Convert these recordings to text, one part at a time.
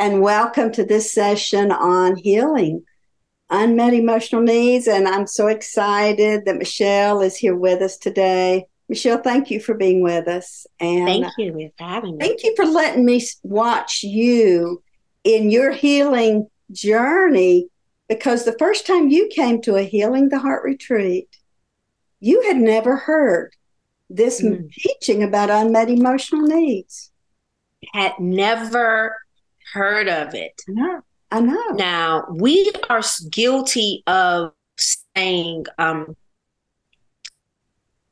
and welcome to this session on healing unmet emotional needs. And I'm so excited that Michelle is here with us today. Michelle, thank you for being with us. And thank you for having me. Thank you for letting me watch you in your healing journey because the first time you came to a Healing the Heart retreat, you had never heard this mm. teaching about unmet emotional needs. Had never heard of it. I know. I know. Now, we are guilty of saying, um,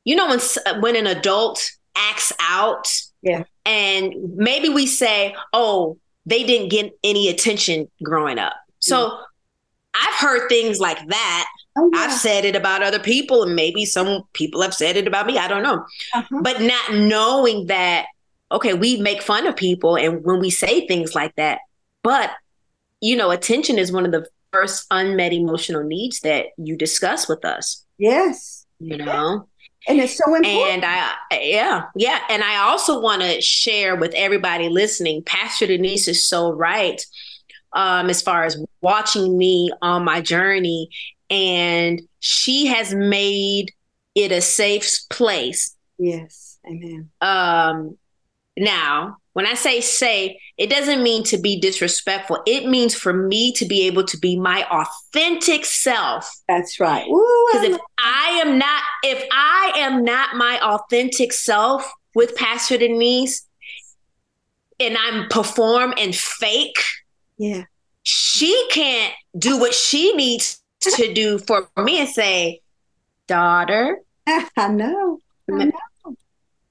you know, when, when an adult acts out, yeah, and maybe we say, oh, they didn't get any attention growing up. So mm. I've heard things like that. Oh, yeah. I've said it about other people, and maybe some people have said it about me. I don't know. Uh-huh. But not knowing that, okay, we make fun of people, and when we say things like that, but you know, attention is one of the first unmet emotional needs that you discuss with us. Yes. You know? And it's so important. And I, yeah, yeah. And I also want to share with everybody listening, Pastor Denise is so right um, as far as watching me on my journey. And she has made it a safe place. Yes. Amen. Um, now, when I say safe, it doesn't mean to be disrespectful. It means for me to be able to be my authentic self. That's right. Because if I am not, if I am not my authentic self with Pastor Denise, and I'm perform and fake, yeah, she can't do what she needs to do for me and say, daughter. I know. I know.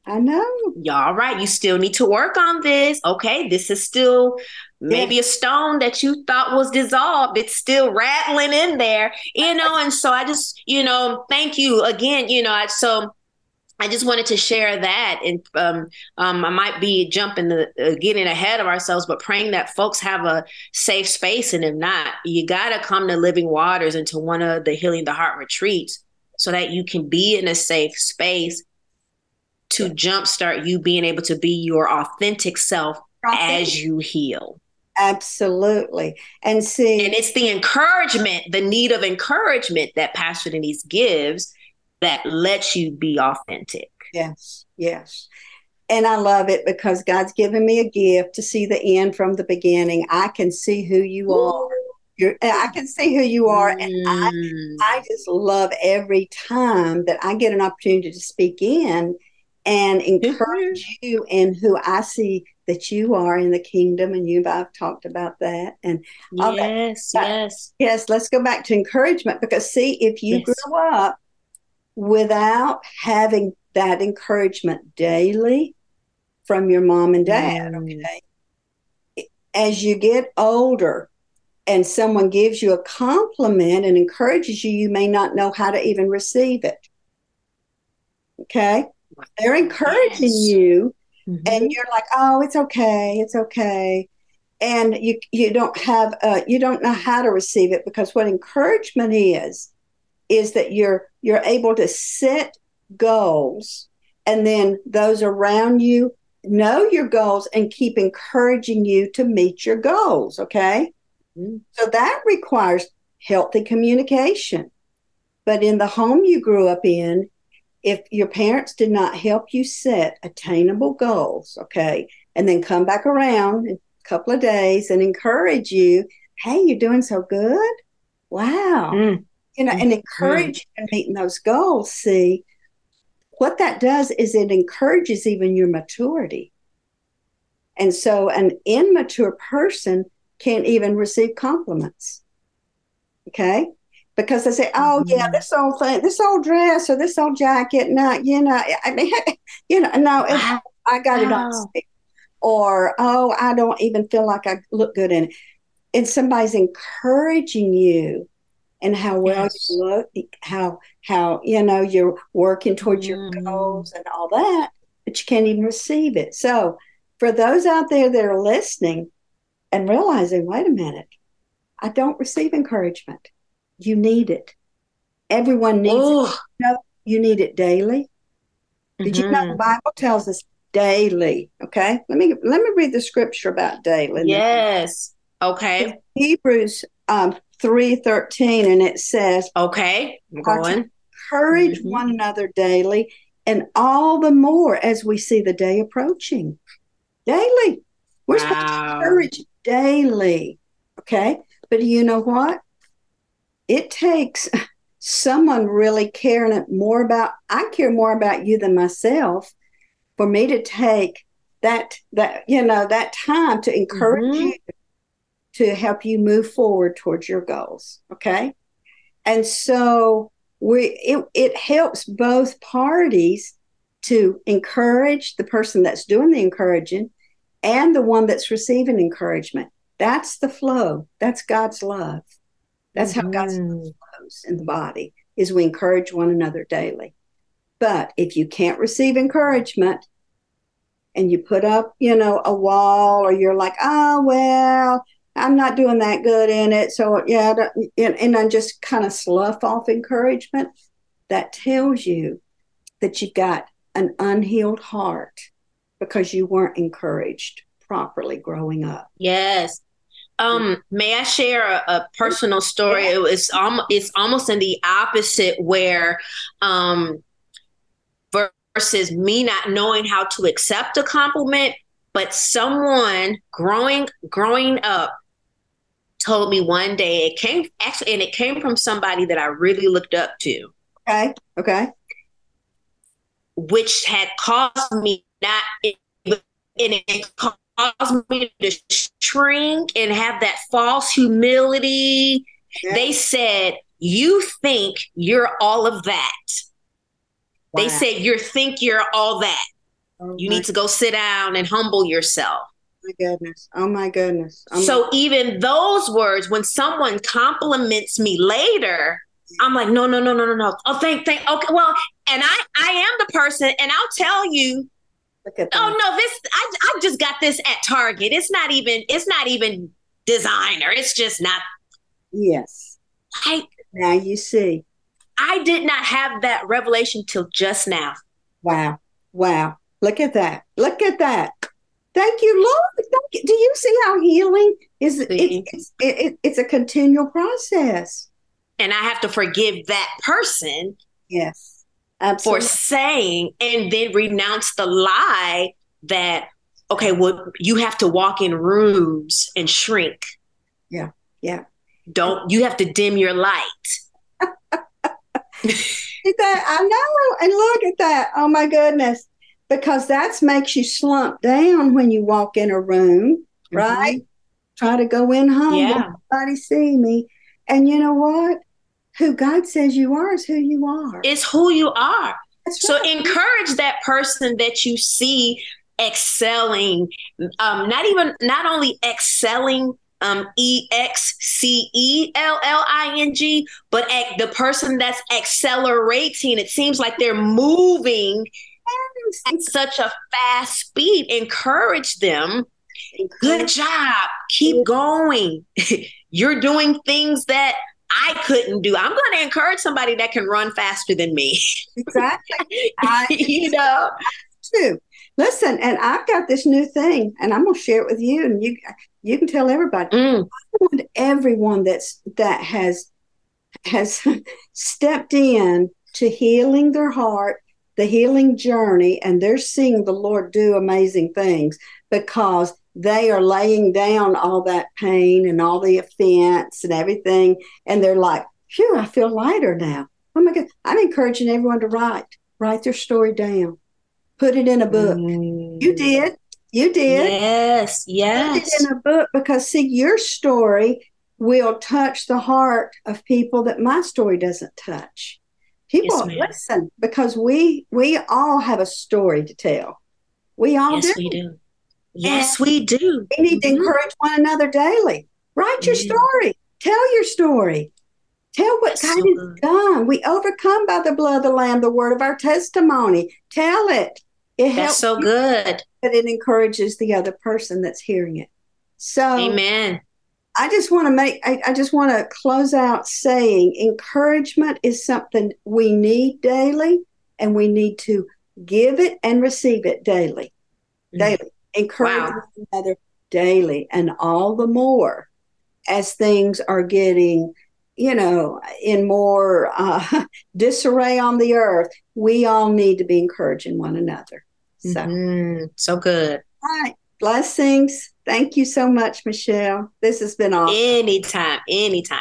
I know. Y'all right. You still need to work on this. Okay. This is still maybe yeah. a stone that you thought was dissolved. It's still rattling in there, you know. And so I just, you know, thank you again. You know, I, so I just wanted to share that, and um, um, I might be jumping the uh, getting ahead of ourselves, but praying that folks have a safe space, and if not, you got to come to Living Waters into one of the Healing the Heart retreats so that you can be in a safe space to jumpstart you being able to be your authentic self as you heal. Absolutely. And see And it's the encouragement, the need of encouragement that Pastor Denise gives that lets you be authentic. Yes, yes. And I love it because God's given me a gift to see the end from the beginning. I can see who you are. You're, I can see who you are, and I, mm. I just love every time that I get an opportunity to speak in and encourage mm-hmm. you in who I see that you are in the kingdom. And you've I've talked about that. And yes, that. yes, yes. Let's go back to encouragement because see, if you yes. grew up without having that encouragement daily from your mom and dad, mm. okay, as you get older. And someone gives you a compliment and encourages you, you may not know how to even receive it. Okay they're encouraging yes. you, mm-hmm. and you're like, "Oh, it's okay, it's okay," and you you don't have uh, you don't know how to receive it because what encouragement is is that you're you're able to set goals, and then those around you know your goals and keep encouraging you to meet your goals. Okay, mm-hmm. so that requires healthy communication. But in the home you grew up in, if your parents did not help you set attainable goals, okay, and then come back around in a couple of days and encourage you, hey, you're doing so good. Wow. Mm. You know, and encourage mm. you in meeting those goals. See, what that does is it encourages even your maturity. And so an immature person can't even receive compliments. Okay because they say, "Oh mm-hmm. yeah, this old thing, this old dress or this old jacket." No, you know, I mean, you know, no, wow. I got it on. Or oh, I don't even feel like I look good in it. And somebody's encouraging you and how well yes. you look, how how you know you're working towards mm-hmm. your goals and all that, but you can't even receive it. So, for those out there that are listening and realizing, wait a minute, I don't receive encouragement you need it. Everyone needs Ooh. it. You, know, you need it daily. Did mm-hmm. you know the mm-hmm. Bible tells us daily. Okay. Let me let me read the scripture about daily. Yes. Okay. Hebrews um, three thirteen, and it says, "Okay, I'm going. Encourage mm-hmm. one another daily, and all the more as we see the day approaching. Daily, we're wow. supposed to encourage daily. Okay, but you know what? It takes someone really caring more about. I care more about you than myself. For me to take that that you know that time to encourage mm-hmm. you to help you move forward towards your goals. Okay. And so we it, it helps both parties to encourage the person that's doing the encouraging and the one that's receiving encouragement. That's the flow. That's God's love. That's mm-hmm. how God's love flows in the body is we encourage one another daily. But if you can't receive encouragement and you put up, you know, a wall or you're like, oh, well, I'm not doing that good in it. So, yeah, and, and I just kind of slough off encouragement. That tells you that you've got an unhealed heart because you weren't encouraged properly growing up. Yes. Um, may I share a, a personal story? It was um, it's almost in the opposite where um, versus me not knowing how to accept a compliment, but someone growing growing up told me one day it came actually and it came from somebody that I really looked up to. Okay. Okay. Which had caused me not and it caused me to shrink and have that false humility. Yeah. They said, You think you're all of that. Wow. They said you think you're all that. Oh you need to go sit down and humble yourself my goodness. Oh my goodness. Oh so even those words, when someone compliments me later, I'm like, no, no, no, no, no, no. Oh, thank, thank. Okay, well, and I, I am the person, and I'll tell you. Oh no, this I, I just got this at Target. It's not even, it's not even designer. It's just not. Yes. Now you see. I did not have that revelation till just now. Wow. Wow. Look at that. Look at that. Thank you, Lord. Thank you. Do you see how healing is? It's, it's, it, it's a continual process. And I have to forgive that person. Yes. Absolutely. For saying and then renounce the lie that, okay, well, you have to walk in rooms and shrink. Yeah. Yeah. Don't, you have to dim your light. that I know. And look at that. Oh my goodness because that makes you slump down when you walk in a room, mm-hmm. right? Try to go in home, yeah. nobody see me. And you know what? Who God says you are is who you are. It's who you are. That's so right. encourage that person that you see excelling, um, not even not only excelling um, E X C E L L I N G, but the person that's accelerating. It seems like they're moving at such a fast speed. Encourage them. Good job. Keep going. You're doing things that I couldn't do. I'm going to encourage somebody that can run faster than me. exactly. I, you know, too. Listen, and I've got this new thing, and I'm going to share it with you, and you you can tell everybody. Mm. I want everyone that's that has has stepped in to healing their heart the healing journey and they're seeing the Lord do amazing things because they are laying down all that pain and all the offense and everything. And they're like, phew, I feel lighter now. Oh my God. I'm encouraging everyone to write, write their story down, put it in a book. Mm. You did. You did. Yes. Yes. Put it in a book because, see, your story will touch the heart of people that my story doesn't touch. People yes, listen because we we all have a story to tell. We all yes, do. we do. Yes, and we do. We need to mm-hmm. encourage one another daily. Write your story. Tell your story. Tell what God has done. We overcome by the blood of the Lamb, the word of our testimony. Tell it. It That's so good. But it encourages the other person that's hearing it. So, Amen. I just want to make, I, I just want to close out saying encouragement is something we need daily and we need to give it and receive it daily. mm-hmm. daily. Encourage wow. one another daily, and all the more as things are getting, you know, in more uh, disarray on the earth. We all need to be encouraging one another. So, mm-hmm. so good. All right. Blessings. Thank you so much, Michelle. This has been awesome. Anytime, anytime.